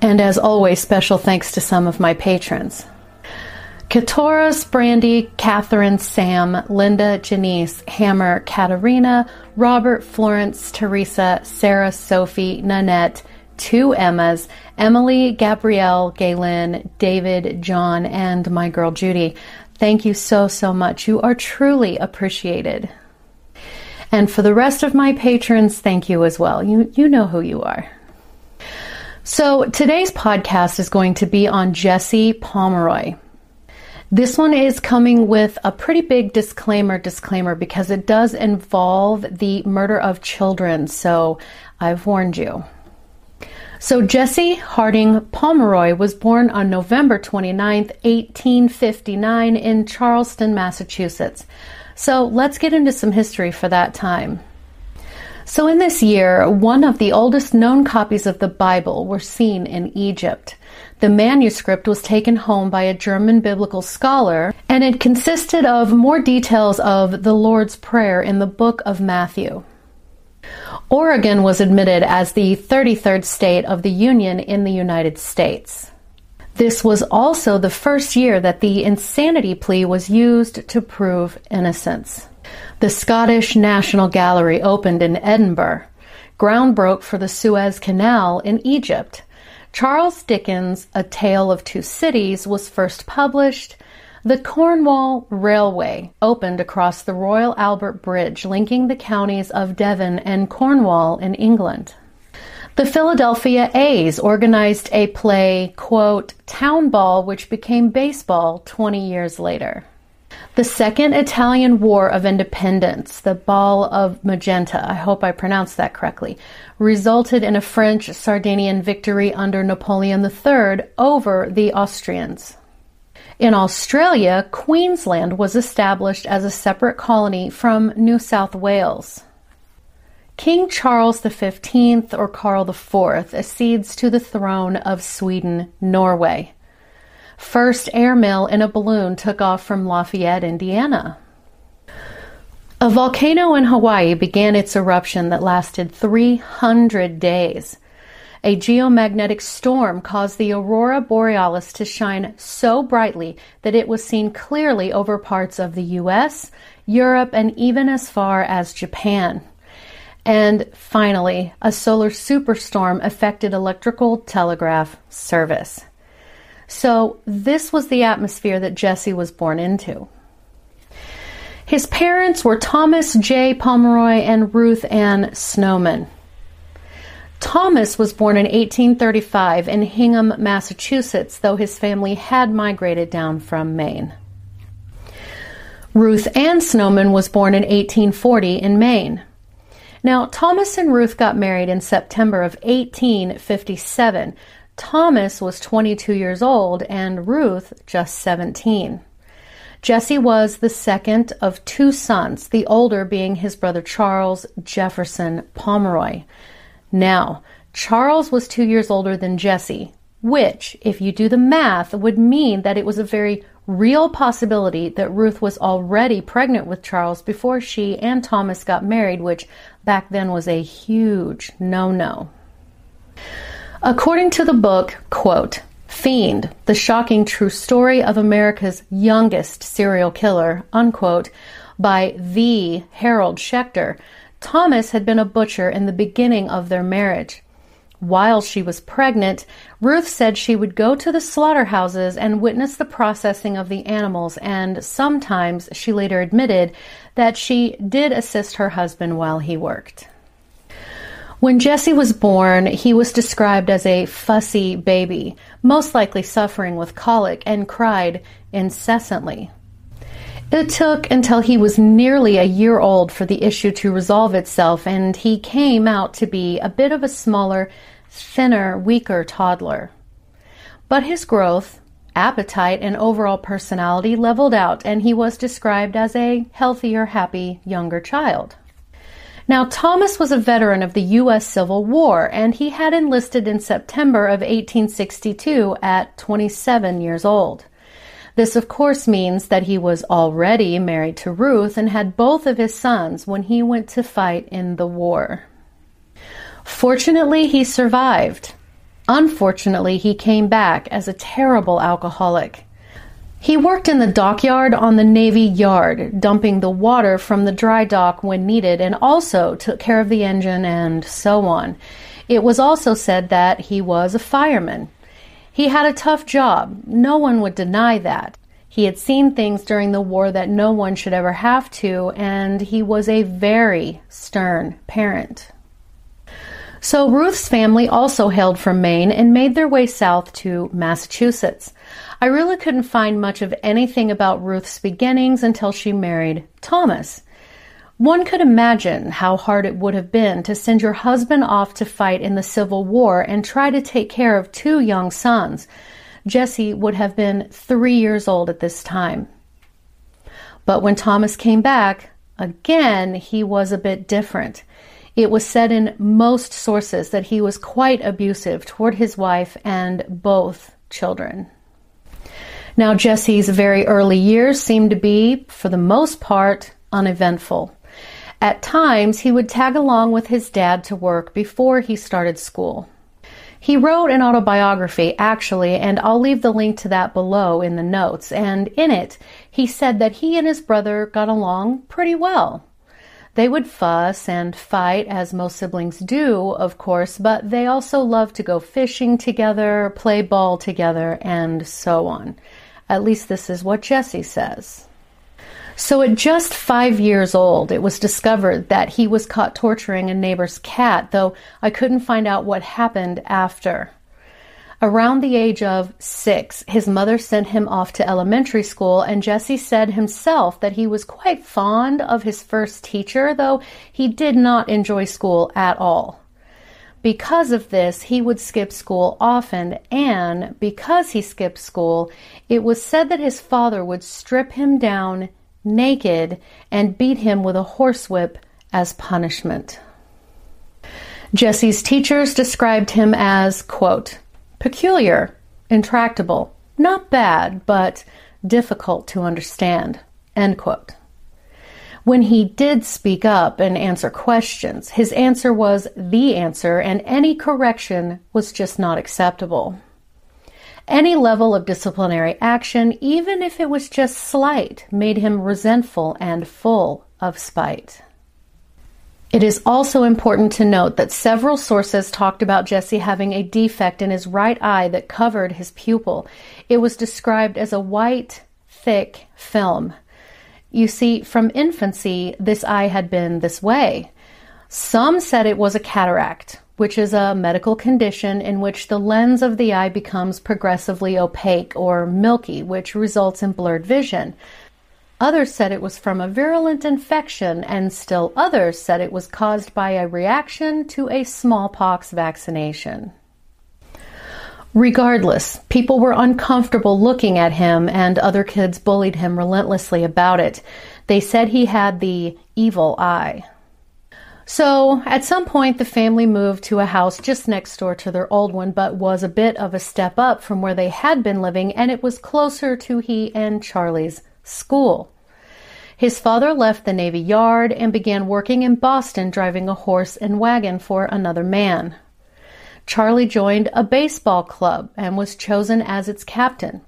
And as always, special thanks to some of my patrons. Katoras, Brandy, Catherine, Sam, Linda, Janice, Hammer, Katarina, Robert, Florence, Teresa, Sarah, Sophie, Nanette, two Emmas, Emily, Gabrielle, Galen, David, John, and my girl Judy. Thank you so, so much. You are truly appreciated. And for the rest of my patrons, thank you as well. You, you know who you are. So today's podcast is going to be on Jesse Pomeroy. This one is coming with a pretty big disclaimer disclaimer because it does involve the murder of children. So I've warned you. So Jesse Harding Pomeroy was born on November 29, 1859 in Charlestown, Massachusetts. So let's get into some history for that time. So in this year, one of the oldest known copies of the Bible were seen in Egypt. The manuscript was taken home by a German biblical scholar, and it consisted of more details of the Lord's Prayer in the book of Matthew. Oregon was admitted as the 33rd state of the Union in the United States. This was also the first year that the insanity plea was used to prove innocence. The Scottish National Gallery opened in Edinburgh. Ground broke for the Suez Canal in Egypt. Charles Dickens' A Tale of Two Cities was first published. The Cornwall Railway opened across the Royal Albert Bridge, linking the counties of Devon and Cornwall in England. The Philadelphia A's organized a play, quote, Town Ball, which became baseball 20 years later. The Second Italian War of Independence, the Ball of Magenta, I hope I pronounced that correctly, resulted in a French Sardinian victory under Napoleon III over the Austrians. In Australia, Queensland was established as a separate colony from New South Wales. King Charles V, or Karl IV, accedes to the throne of Sweden Norway. First airmail in a balloon took off from Lafayette, Indiana. A volcano in Hawaii began its eruption that lasted 300 days. A geomagnetic storm caused the aurora borealis to shine so brightly that it was seen clearly over parts of the US, Europe, and even as far as Japan. And finally, a solar superstorm affected electrical telegraph service. So, this was the atmosphere that Jesse was born into. His parents were Thomas J. Pomeroy and Ruth Ann Snowman. Thomas was born in 1835 in Hingham, Massachusetts, though his family had migrated down from Maine. Ruth Ann Snowman was born in 1840 in Maine. Now, Thomas and Ruth got married in September of 1857. Thomas was 22 years old and Ruth just 17. Jesse was the second of two sons, the older being his brother Charles Jefferson Pomeroy. Now, Charles was two years older than Jesse, which, if you do the math, would mean that it was a very real possibility that Ruth was already pregnant with Charles before she and Thomas got married, which back then was a huge no no. According to the book, quote, Fiend, the shocking true story of America's youngest serial killer, unquote, by the Harold Schechter, Thomas had been a butcher in the beginning of their marriage. While she was pregnant, Ruth said she would go to the slaughterhouses and witness the processing of the animals, and sometimes she later admitted that she did assist her husband while he worked. When Jesse was born, he was described as a fussy baby, most likely suffering with colic, and cried incessantly. It took until he was nearly a year old for the issue to resolve itself, and he came out to be a bit of a smaller, thinner, weaker toddler. But his growth, appetite, and overall personality leveled out, and he was described as a healthier, happy younger child. Now, Thomas was a veteran of the U.S. Civil War, and he had enlisted in September of 1862 at 27 years old. This, of course, means that he was already married to Ruth and had both of his sons when he went to fight in the war. Fortunately, he survived. Unfortunately, he came back as a terrible alcoholic. He worked in the dockyard on the Navy Yard, dumping the water from the dry dock when needed, and also took care of the engine and so on. It was also said that he was a fireman. He had a tough job. No one would deny that. He had seen things during the war that no one should ever have to, and he was a very stern parent. So Ruth's family also hailed from Maine and made their way south to Massachusetts. I really couldn't find much of anything about Ruth's beginnings until she married Thomas. One could imagine how hard it would have been to send your husband off to fight in the Civil War and try to take care of two young sons. Jesse would have been three years old at this time. But when Thomas came back, again, he was a bit different. It was said in most sources that he was quite abusive toward his wife and both children. Now, Jesse's very early years seemed to be, for the most part, uneventful. At times, he would tag along with his dad to work before he started school. He wrote an autobiography, actually, and I'll leave the link to that below in the notes. And in it, he said that he and his brother got along pretty well. They would fuss and fight, as most siblings do, of course, but they also loved to go fishing together, play ball together, and so on. At least this is what Jesse says. So at just five years old, it was discovered that he was caught torturing a neighbor's cat, though I couldn't find out what happened after. Around the age of six, his mother sent him off to elementary school, and Jesse said himself that he was quite fond of his first teacher, though he did not enjoy school at all. Because of this, he would skip school often, and because he skipped school, it was said that his father would strip him down naked and beat him with a horsewhip as punishment. Jesse's teachers described him as, quote, peculiar, intractable, not bad, but difficult to understand, end quote. When he did speak up and answer questions, his answer was the answer, and any correction was just not acceptable. Any level of disciplinary action, even if it was just slight, made him resentful and full of spite. It is also important to note that several sources talked about Jesse having a defect in his right eye that covered his pupil. It was described as a white, thick film. You see, from infancy, this eye had been this way. Some said it was a cataract, which is a medical condition in which the lens of the eye becomes progressively opaque or milky, which results in blurred vision. Others said it was from a virulent infection, and still others said it was caused by a reaction to a smallpox vaccination. Regardless, people were uncomfortable looking at him, and other kids bullied him relentlessly about it. They said he had the evil eye. So, at some point, the family moved to a house just next door to their old one, but was a bit of a step up from where they had been living, and it was closer to he and Charlie's school. His father left the Navy Yard and began working in Boston driving a horse and wagon for another man. Charlie joined a baseball club and was chosen as its captain.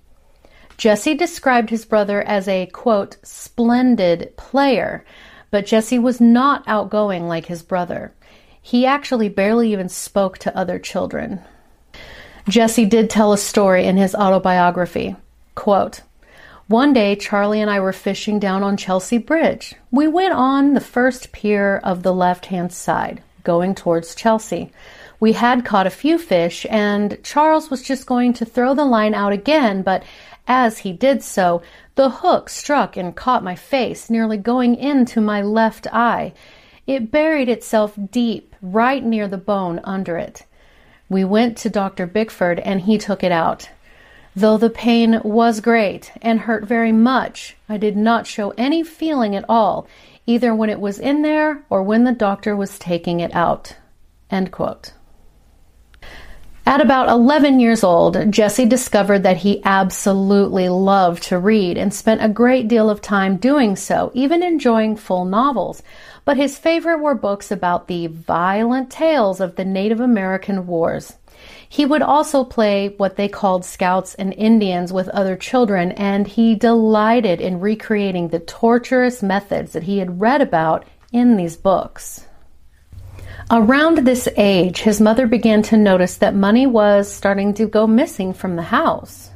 Jesse described his brother as a, quote, splendid player, but Jesse was not outgoing like his brother. He actually barely even spoke to other children. Jesse did tell a story in his autobiography. Quote, one day, Charlie and I were fishing down on Chelsea Bridge. We went on the first pier of the left hand side, going towards Chelsea. We had caught a few fish, and Charles was just going to throw the line out again, but as he did so, the hook struck and caught my face, nearly going into my left eye. It buried itself deep, right near the bone under it. We went to Dr. Bickford and he took it out. Though the pain was great and hurt very much, I did not show any feeling at all, either when it was in there or when the doctor was taking it out. End quote. At about 11 years old, Jesse discovered that he absolutely loved to read and spent a great deal of time doing so, even enjoying full novels. But his favorite were books about the violent tales of the Native American wars. He would also play what they called scouts and Indians with other children, and he delighted in recreating the torturous methods that he had read about in these books. Around this age, his mother began to notice that money was starting to go missing from the house.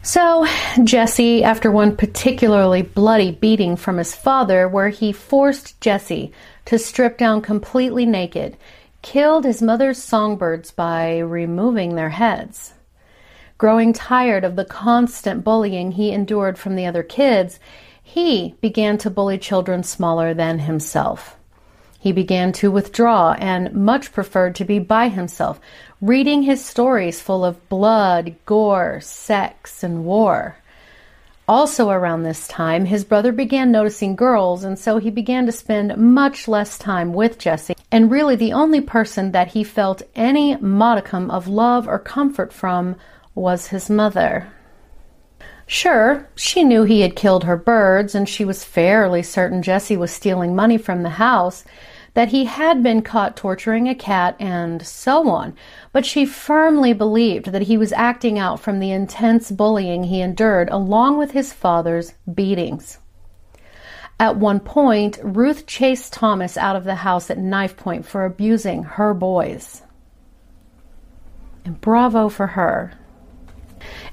So, Jesse, after one particularly bloody beating from his father, where he forced Jesse to strip down completely naked, killed his mother's songbirds by removing their heads. Growing tired of the constant bullying he endured from the other kids, he began to bully children smaller than himself. He began to withdraw and much preferred to be by himself, reading his stories full of blood, gore, sex, and war. Also, around this time, his brother began noticing girls, and so he began to spend much less time with Jesse. And really, the only person that he felt any modicum of love or comfort from was his mother. Sure, she knew he had killed her birds, and she was fairly certain Jesse was stealing money from the house that he had been caught torturing a cat, and so on, but she firmly believed that he was acting out from the intense bullying he endured along with his father's beatings. At one point, Ruth chased Thomas out of the house at knife point for abusing her boys. And bravo for her.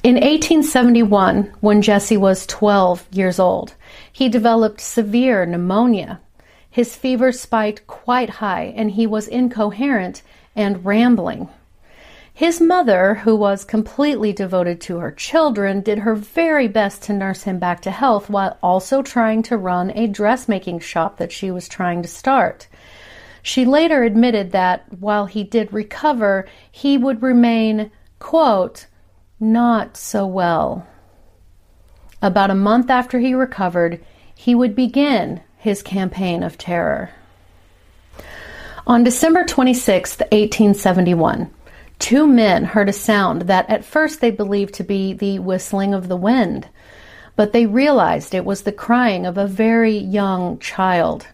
In 1871, when Jesse was 12 years old, he developed severe pneumonia his fever spiked quite high, and he was incoherent and rambling. His mother, who was completely devoted to her children, did her very best to nurse him back to health while also trying to run a dressmaking shop that she was trying to start. She later admitted that while he did recover, he would remain, quote, not so well. About a month after he recovered, he would begin his campaign of terror. On December 26, 1871, two men heard a sound that at first they believed to be the whistling of the wind, but they realized it was the crying of a very young child.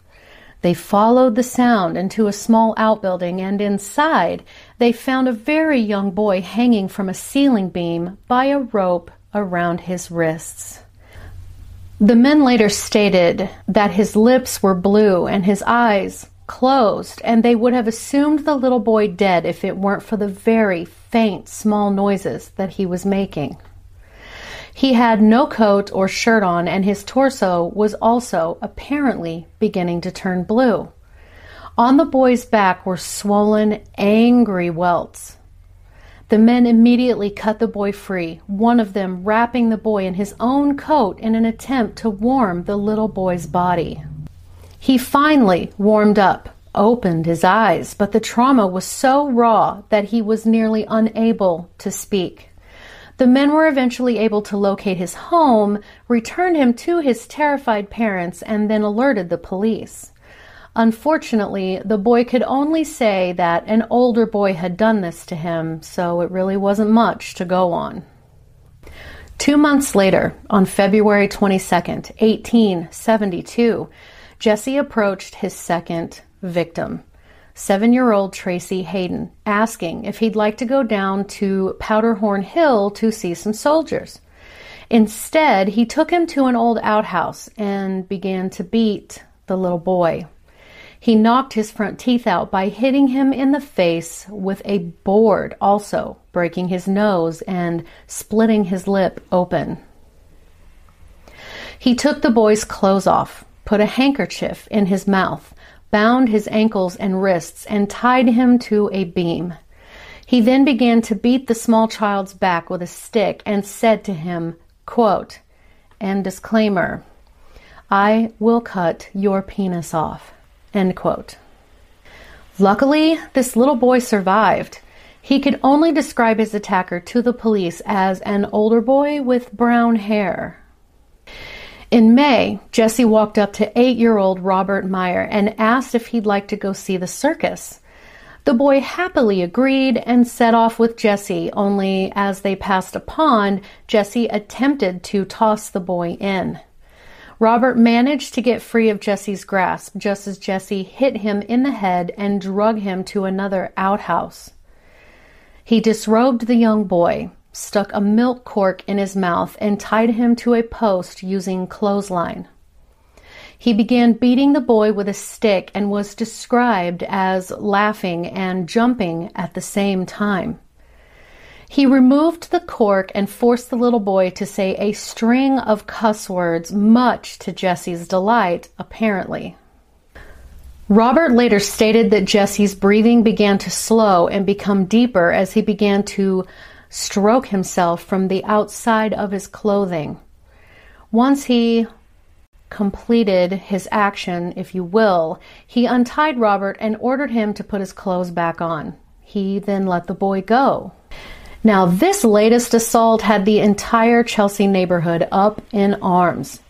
They followed the sound into a small outbuilding, and inside they found a very young boy hanging from a ceiling beam by a rope around his wrists. The men later stated that his lips were blue and his eyes closed, and they would have assumed the little boy dead if it weren't for the very faint, small noises that he was making. He had no coat or shirt on, and his torso was also apparently beginning to turn blue. On the boy's back were swollen, angry welts. The men immediately cut the boy free, one of them wrapping the boy in his own coat in an attempt to warm the little boy's body. He finally warmed up, opened his eyes, but the trauma was so raw that he was nearly unable to speak. The men were eventually able to locate his home, return him to his terrified parents, and then alerted the police. Unfortunately, the boy could only say that an older boy had done this to him, so it really wasn't much to go on. Two months later, on February 22nd, 1872, Jesse approached his second victim, seven year old Tracy Hayden, asking if he'd like to go down to Powderhorn Hill to see some soldiers. Instead, he took him to an old outhouse and began to beat the little boy. He knocked his front teeth out by hitting him in the face with a board, also breaking his nose and splitting his lip open. He took the boy's clothes off, put a handkerchief in his mouth, bound his ankles and wrists, and tied him to a beam. He then began to beat the small child's back with a stick and said to him, quote, and disclaimer, I will cut your penis off. End quote. Luckily, this little boy survived. He could only describe his attacker to the police as an older boy with brown hair. In May, Jesse walked up to eight year old Robert Meyer and asked if he'd like to go see the circus. The boy happily agreed and set off with Jesse, only as they passed a pond, Jesse attempted to toss the boy in. Robert managed to get free of Jesse's grasp just as Jesse hit him in the head and drug him to another outhouse. He disrobed the young boy, stuck a milk cork in his mouth, and tied him to a post using clothesline. He began beating the boy with a stick and was described as laughing and jumping at the same time. He removed the cork and forced the little boy to say a string of cuss words, much to Jesse's delight, apparently. Robert later stated that Jesse's breathing began to slow and become deeper as he began to stroke himself from the outside of his clothing. Once he completed his action, if you will, he untied Robert and ordered him to put his clothes back on. He then let the boy go. Now, this latest assault had the entire Chelsea neighborhood up in arms.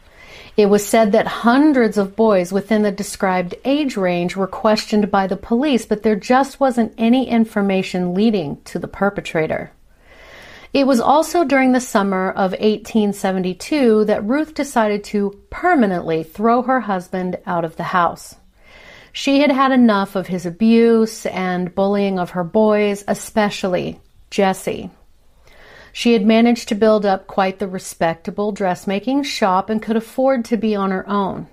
It was said that hundreds of boys within the described age range were questioned by the police, but there just wasn't any information leading to the perpetrator. It was also during the summer of 1872 that Ruth decided to permanently throw her husband out of the house. She had had enough of his abuse and bullying of her boys, especially Jesse. She had managed to build up quite the respectable dressmaking shop and could afford to be on her own.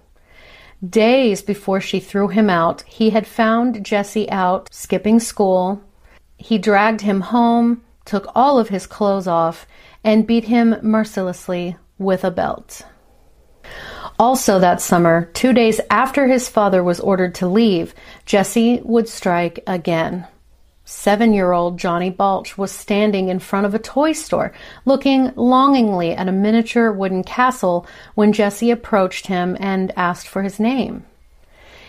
Days before she threw him out, he had found Jesse out skipping school. He dragged him home, took all of his clothes off, and beat him mercilessly with a belt. Also, that summer, two days after his father was ordered to leave, Jesse would strike again. Seven year old Johnny Balch was standing in front of a toy store, looking longingly at a miniature wooden castle when Jesse approached him and asked for his name.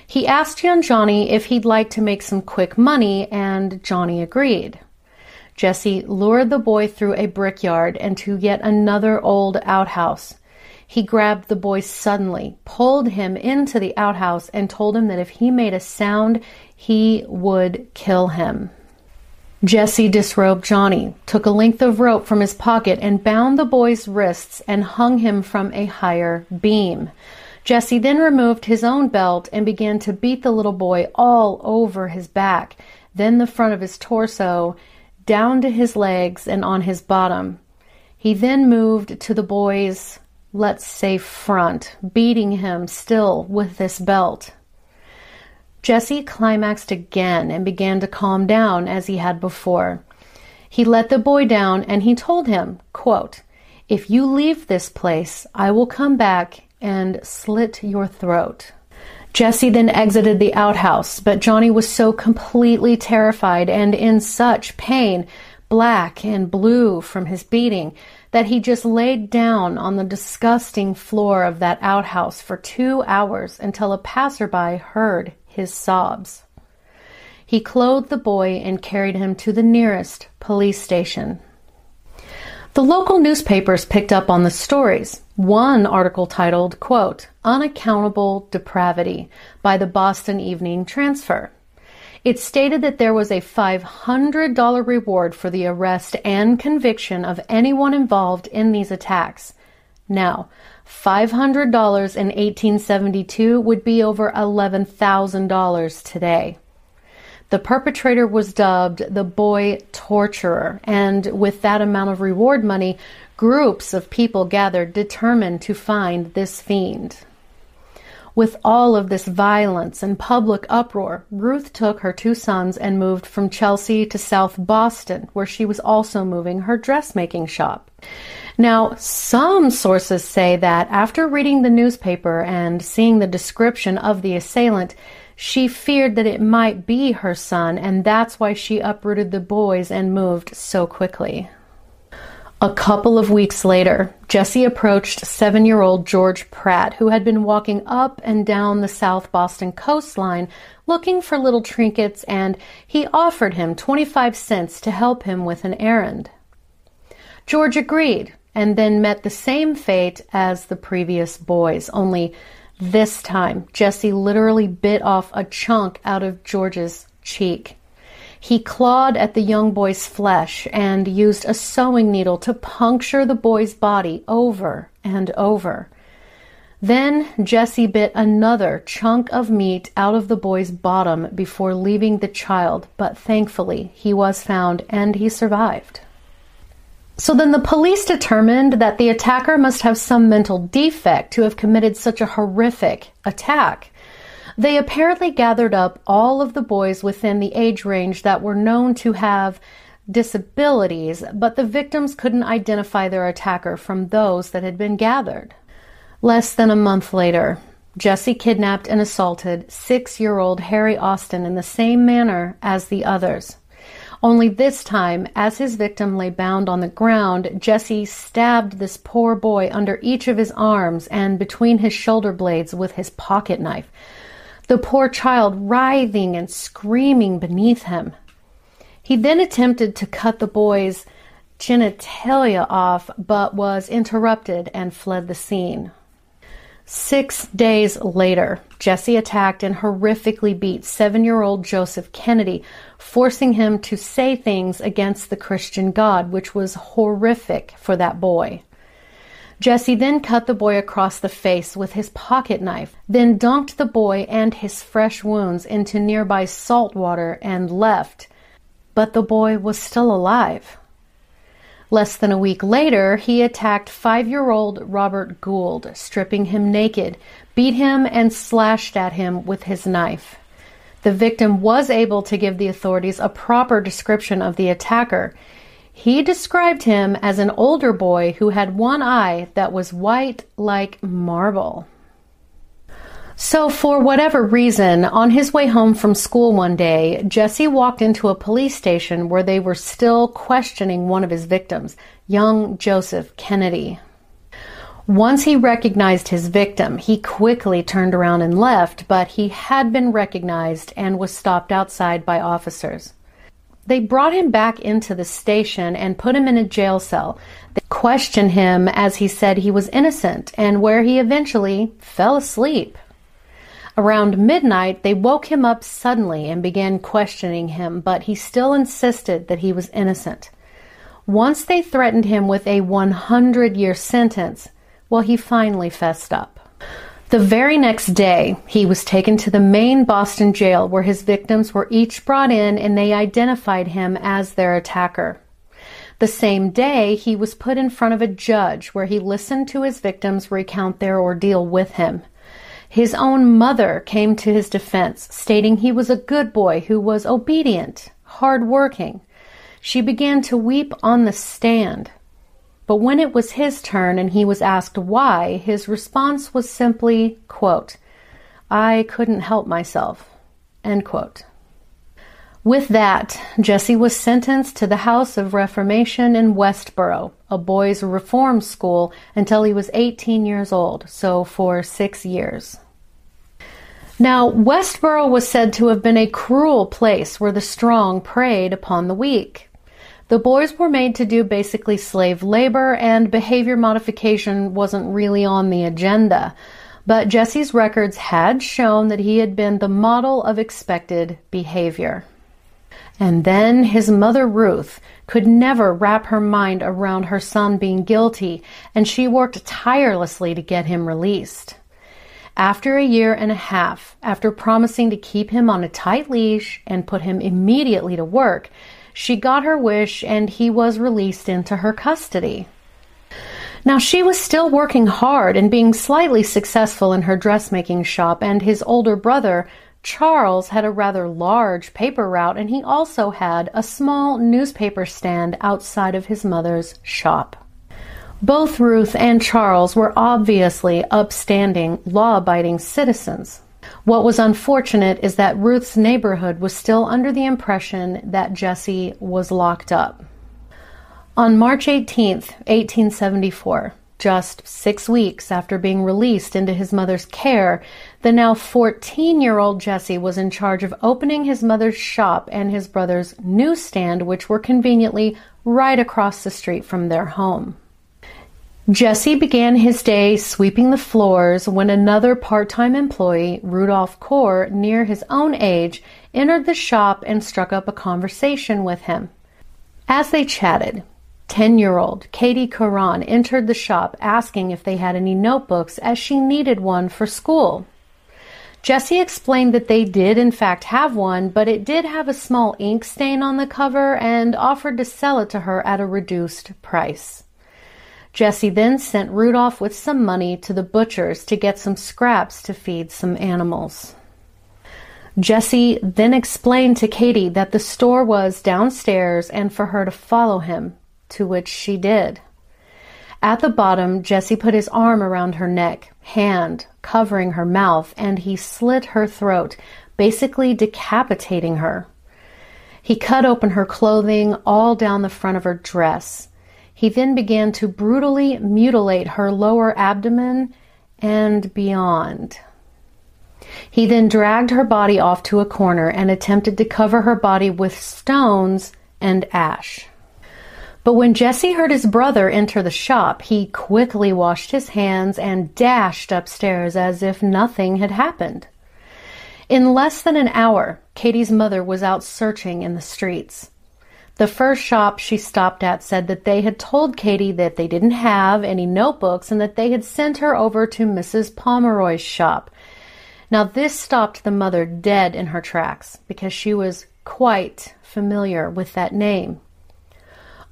He asked young Johnny if he'd like to make some quick money, and Johnny agreed. Jesse lured the boy through a brickyard and to yet another old outhouse. He grabbed the boy suddenly, pulled him into the outhouse, and told him that if he made a sound, he would kill him. Jesse disrobed Johnny, took a length of rope from his pocket, and bound the boy's wrists and hung him from a higher beam. Jesse then removed his own belt and began to beat the little boy all over his back, then the front of his torso, down to his legs and on his bottom. He then moved to the boy's, let's say, front, beating him still with this belt. Jesse climaxed again and began to calm down as he had before. He let the boy down and he told him, quote, If you leave this place, I will come back and slit your throat. Jesse then exited the outhouse, but Johnny was so completely terrified and in such pain, black and blue from his beating, that he just laid down on the disgusting floor of that outhouse for two hours until a passerby heard his sobs. He clothed the boy and carried him to the nearest police station. The local newspapers picked up on the stories. One article titled, quote, Unaccountable Depravity by the Boston Evening Transcript. It stated that there was a $500 reward for the arrest and conviction of anyone involved in these attacks. Now, $500 in 1872 would be over $11,000 today. The perpetrator was dubbed the boy torturer, and with that amount of reward money, groups of people gathered determined to find this fiend. With all of this violence and public uproar, Ruth took her two sons and moved from Chelsea to South Boston, where she was also moving her dressmaking shop. Now, some sources say that after reading the newspaper and seeing the description of the assailant, she feared that it might be her son, and that's why she uprooted the boys and moved so quickly. A couple of weeks later, Jesse approached seven year old George Pratt, who had been walking up and down the South Boston coastline looking for little trinkets, and he offered him 25 cents to help him with an errand. George agreed and then met the same fate as the previous boys, only this time Jesse literally bit off a chunk out of George's cheek. He clawed at the young boy's flesh and used a sewing needle to puncture the boy's body over and over. Then Jesse bit another chunk of meat out of the boy's bottom before leaving the child, but thankfully he was found and he survived. So then the police determined that the attacker must have some mental defect to have committed such a horrific attack. They apparently gathered up all of the boys within the age range that were known to have disabilities, but the victims couldn't identify their attacker from those that had been gathered. Less than a month later, Jesse kidnapped and assaulted six year old Harry Austin in the same manner as the others. Only this time, as his victim lay bound on the ground, Jesse stabbed this poor boy under each of his arms and between his shoulder blades with his pocket knife, the poor child writhing and screaming beneath him. He then attempted to cut the boy's genitalia off, but was interrupted and fled the scene. Six days later, Jesse attacked and horrifically beat seven year old Joseph Kennedy, forcing him to say things against the Christian God, which was horrific for that boy. Jesse then cut the boy across the face with his pocket knife, then dunked the boy and his fresh wounds into nearby salt water and left. But the boy was still alive. Less than a week later, he attacked five year old Robert Gould, stripping him naked, beat him, and slashed at him with his knife. The victim was able to give the authorities a proper description of the attacker. He described him as an older boy who had one eye that was white like marble. So, for whatever reason, on his way home from school one day, Jesse walked into a police station where they were still questioning one of his victims, young Joseph Kennedy. Once he recognized his victim, he quickly turned around and left, but he had been recognized and was stopped outside by officers. They brought him back into the station and put him in a jail cell. They questioned him as he said he was innocent and where he eventually fell asleep. Around midnight, they woke him up suddenly and began questioning him, but he still insisted that he was innocent. Once they threatened him with a 100 year sentence, well, he finally fessed up. The very next day, he was taken to the main Boston jail where his victims were each brought in and they identified him as their attacker. The same day, he was put in front of a judge where he listened to his victims recount their ordeal with him. His own mother came to his defense, stating he was a good boy who was obedient, hard working. She began to weep on the stand. But when it was his turn and he was asked why, his response was simply, quote, I couldn't help myself. End quote. With that, Jesse was sentenced to the House of Reformation in Westboro, a boys' reform school, until he was 18 years old, so for six years. Now, Westboro was said to have been a cruel place where the strong preyed upon the weak. The boys were made to do basically slave labor, and behavior modification wasn't really on the agenda. But Jesse's records had shown that he had been the model of expected behavior. And then his mother, Ruth, could never wrap her mind around her son being guilty, and she worked tirelessly to get him released. After a year and a half, after promising to keep him on a tight leash and put him immediately to work, she got her wish and he was released into her custody. Now, she was still working hard and being slightly successful in her dressmaking shop, and his older brother, Charles, had a rather large paper route, and he also had a small newspaper stand outside of his mother's shop. Both Ruth and Charles were obviously upstanding, law abiding citizens. What was unfortunate is that Ruth's neighborhood was still under the impression that Jesse was locked up. On March 18, 1874, just six weeks after being released into his mother's care, the now 14 year old Jesse was in charge of opening his mother's shop and his brother's newsstand, which were conveniently right across the street from their home. Jesse began his day sweeping the floors when another part time employee, Rudolph Kohr, near his own age, entered the shop and struck up a conversation with him. As they chatted, 10 year old Katie Curran entered the shop asking if they had any notebooks as she needed one for school. Jesse explained that they did in fact have one, but it did have a small ink stain on the cover and offered to sell it to her at a reduced price. Jesse then sent Rudolph with some money to the butcher's to get some scraps to feed some animals. Jesse then explained to Katie that the store was downstairs and for her to follow him to which she did. At the bottom, Jesse put his arm around her neck, hand covering her mouth, and he slit her throat, basically decapitating her. He cut open her clothing all down the front of her dress. He then began to brutally mutilate her lower abdomen and beyond. He then dragged her body off to a corner and attempted to cover her body with stones and ash. But when Jesse heard his brother enter the shop, he quickly washed his hands and dashed upstairs as if nothing had happened. In less than an hour, Katie's mother was out searching in the streets. The first shop she stopped at said that they had told Katie that they didn't have any notebooks and that they had sent her over to Mrs. Pomeroy's shop. Now, this stopped the mother dead in her tracks because she was quite familiar with that name.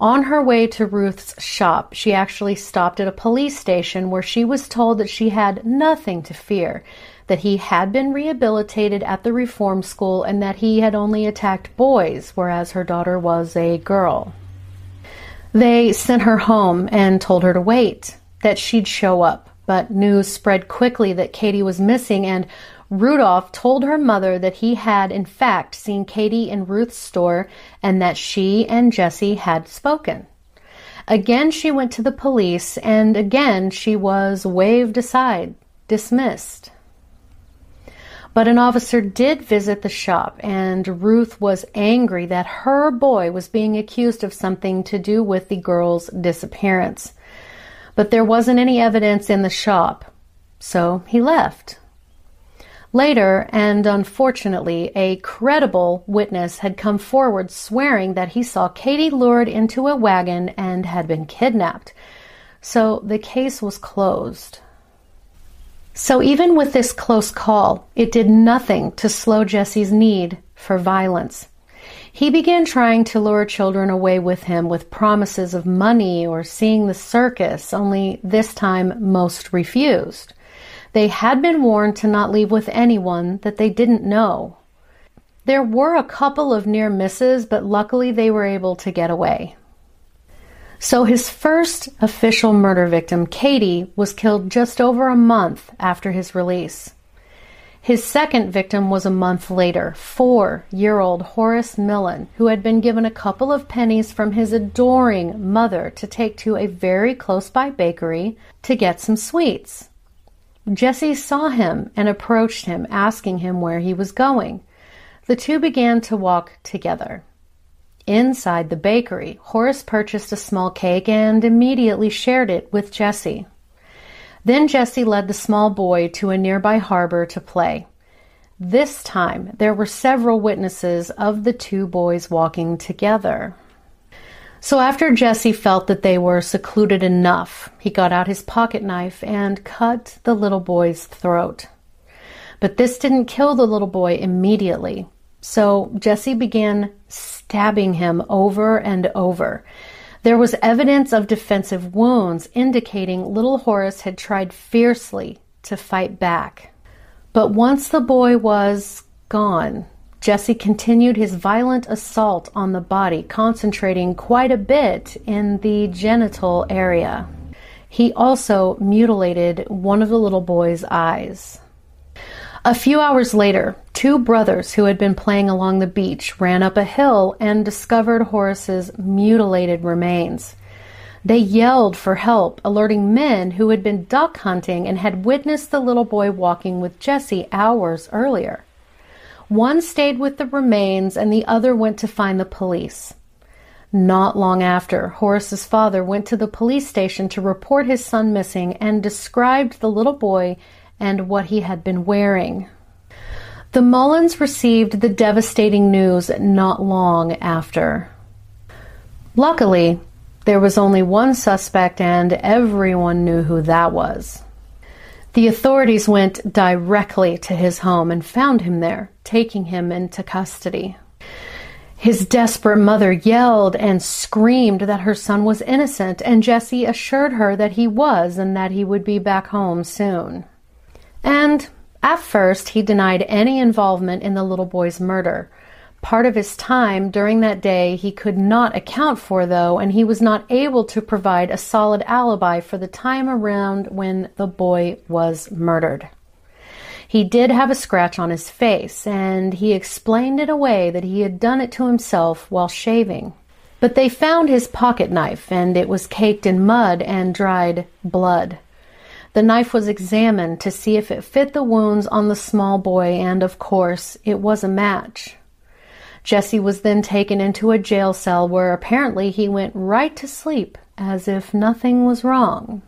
On her way to Ruth's shop, she actually stopped at a police station where she was told that she had nothing to fear, that he had been rehabilitated at the reform school, and that he had only attacked boys, whereas her daughter was a girl. They sent her home and told her to wait, that she'd show up. But news spread quickly that Katie was missing, and Rudolph told her mother that he had, in fact, seen Katie in Ruth's store and that she and Jesse had spoken. Again, she went to the police, and again she was waved aside, dismissed. But an officer did visit the shop, and Ruth was angry that her boy was being accused of something to do with the girl's disappearance. But there wasn't any evidence in the shop, so he left. Later, and unfortunately, a credible witness had come forward swearing that he saw Katie lured into a wagon and had been kidnapped. So the case was closed. So even with this close call, it did nothing to slow Jesse's need for violence. He began trying to lure children away with him with promises of money or seeing the circus, only this time most refused. They had been warned to not leave with anyone that they didn't know. There were a couple of near misses, but luckily they were able to get away. So his first official murder victim, Katie, was killed just over a month after his release. His second victim was a month later, four year old Horace Millen, who had been given a couple of pennies from his adoring mother to take to a very close by bakery to get some sweets. Jesse saw him and approached him, asking him where he was going. The two began to walk together. Inside the bakery, Horace purchased a small cake and immediately shared it with Jesse. Then Jesse led the small boy to a nearby harbor to play. This time, there were several witnesses of the two boys walking together. So after Jesse felt that they were secluded enough, he got out his pocket knife and cut the little boy's throat. But this didn't kill the little boy immediately. So Jesse began stabbing him over and over. There was evidence of defensive wounds indicating little Horace had tried fiercely to fight back. But once the boy was gone, Jesse continued his violent assault on the body, concentrating quite a bit in the genital area. He also mutilated one of the little boy's eyes. A few hours later, two brothers who had been playing along the beach ran up a hill and discovered Horace's mutilated remains. They yelled for help, alerting men who had been duck hunting and had witnessed the little boy walking with Jesse hours earlier. One stayed with the remains and the other went to find the police. Not long after, Horace's father went to the police station to report his son missing and described the little boy and what he had been wearing. The Millens received the devastating news not long after. Luckily, there was only one suspect, and everyone knew who that was. The authorities went directly to his home and found him there, taking him into custody. His desperate mother yelled and screamed that her son was innocent, and Jesse assured her that he was and that he would be back home soon. And at first, he denied any involvement in the little boy's murder. Part of his time during that day he could not account for, though, and he was not able to provide a solid alibi for the time around when the boy was murdered. He did have a scratch on his face, and he explained it away that he had done it to himself while shaving. But they found his pocket knife, and it was caked in mud and dried blood. The knife was examined to see if it fit the wounds on the small boy, and of course, it was a match. Jesse was then taken into a jail cell where apparently he went right to sleep as if nothing was wrong.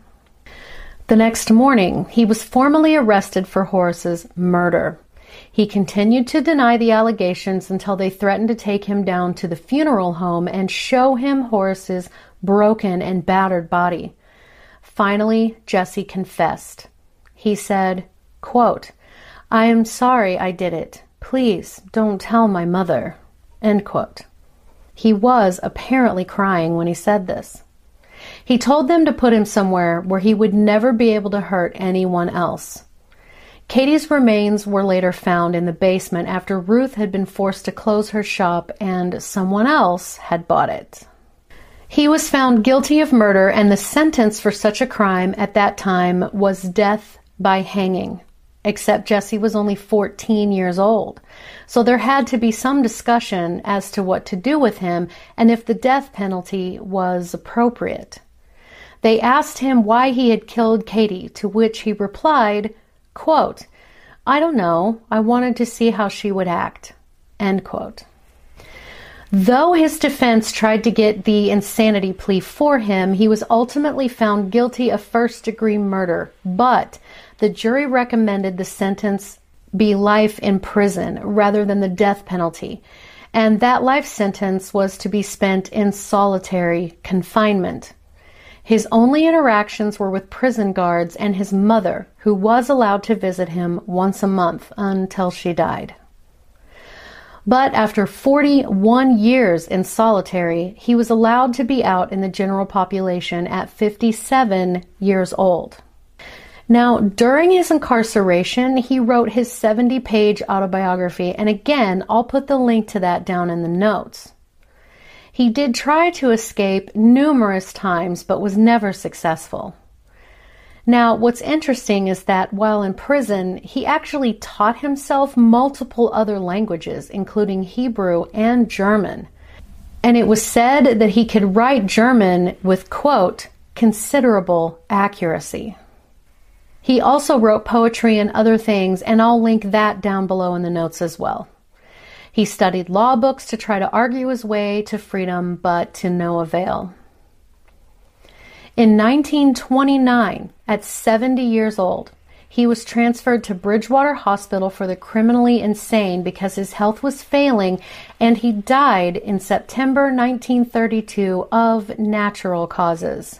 The next morning, he was formally arrested for Horace's murder. He continued to deny the allegations until they threatened to take him down to the funeral home and show him Horace's broken and battered body. Finally, Jesse confessed. He said, quote, I am sorry I did it. Please don't tell my mother. End quote. He was apparently crying when he said this. He told them to put him somewhere where he would never be able to hurt anyone else. Katie's remains were later found in the basement after Ruth had been forced to close her shop and someone else had bought it. He was found guilty of murder, and the sentence for such a crime at that time was death by hanging. Except Jesse was only 14 years old. So there had to be some discussion as to what to do with him and if the death penalty was appropriate. They asked him why he had killed Katie, to which he replied, quote, I don't know. I wanted to see how she would act. End quote. Though his defense tried to get the insanity plea for him, he was ultimately found guilty of first degree murder, but the jury recommended the sentence be life in prison rather than the death penalty. And that life sentence was to be spent in solitary confinement. His only interactions were with prison guards and his mother, who was allowed to visit him once a month until she died. But after 41 years in solitary, he was allowed to be out in the general population at 57 years old. Now, during his incarceration, he wrote his 70 page autobiography, and again, I'll put the link to that down in the notes. He did try to escape numerous times, but was never successful. Now, what's interesting is that while in prison, he actually taught himself multiple other languages, including Hebrew and German. And it was said that he could write German with, quote, considerable accuracy. He also wrote poetry and other things, and I'll link that down below in the notes as well. He studied law books to try to argue his way to freedom, but to no avail. In 1929, at 70 years old, he was transferred to Bridgewater Hospital for the criminally insane because his health was failing and he died in September 1932 of natural causes.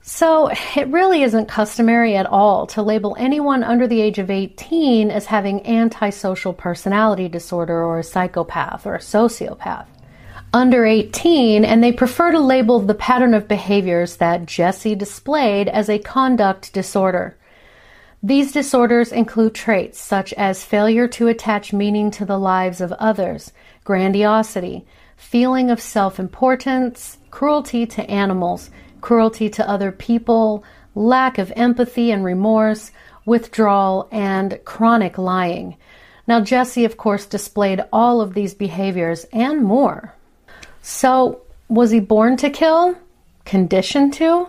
So, it really isn't customary at all to label anyone under the age of 18 as having antisocial personality disorder or a psychopath or a sociopath. Under 18, and they prefer to label the pattern of behaviors that Jesse displayed as a conduct disorder. These disorders include traits such as failure to attach meaning to the lives of others, grandiosity, feeling of self importance, cruelty to animals, cruelty to other people, lack of empathy and remorse, withdrawal, and chronic lying. Now, Jesse, of course, displayed all of these behaviors and more. So, was he born to kill? Conditioned to?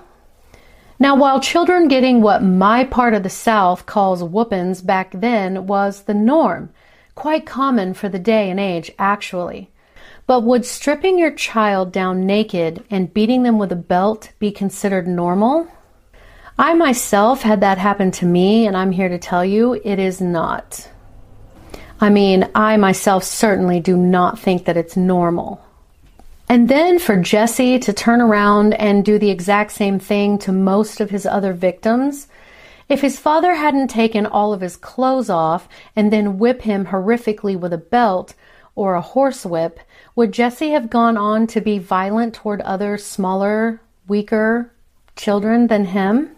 Now, while children getting what my part of the South calls whoopings back then was the norm, quite common for the day and age, actually. But would stripping your child down naked and beating them with a belt be considered normal? I myself had that happen to me, and I'm here to tell you it is not. I mean, I myself certainly do not think that it's normal. And then for Jesse to turn around and do the exact same thing to most of his other victims, if his father hadn't taken all of his clothes off and then whip him horrifically with a belt or a horsewhip, would Jesse have gone on to be violent toward other smaller, weaker children than him?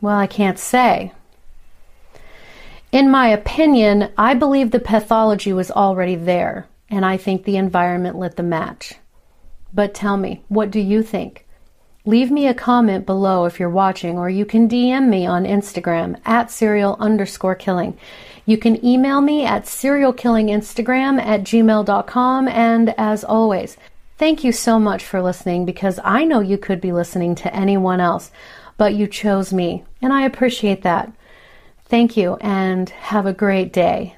Well, I can't say. In my opinion, I believe the pathology was already there, and I think the environment lit the match. But tell me, what do you think? Leave me a comment below if you're watching, or you can DM me on Instagram at serial underscore killing. You can email me at serialkillinginstagram at gmail.com. And as always, thank you so much for listening because I know you could be listening to anyone else, but you chose me, and I appreciate that. Thank you and have a great day.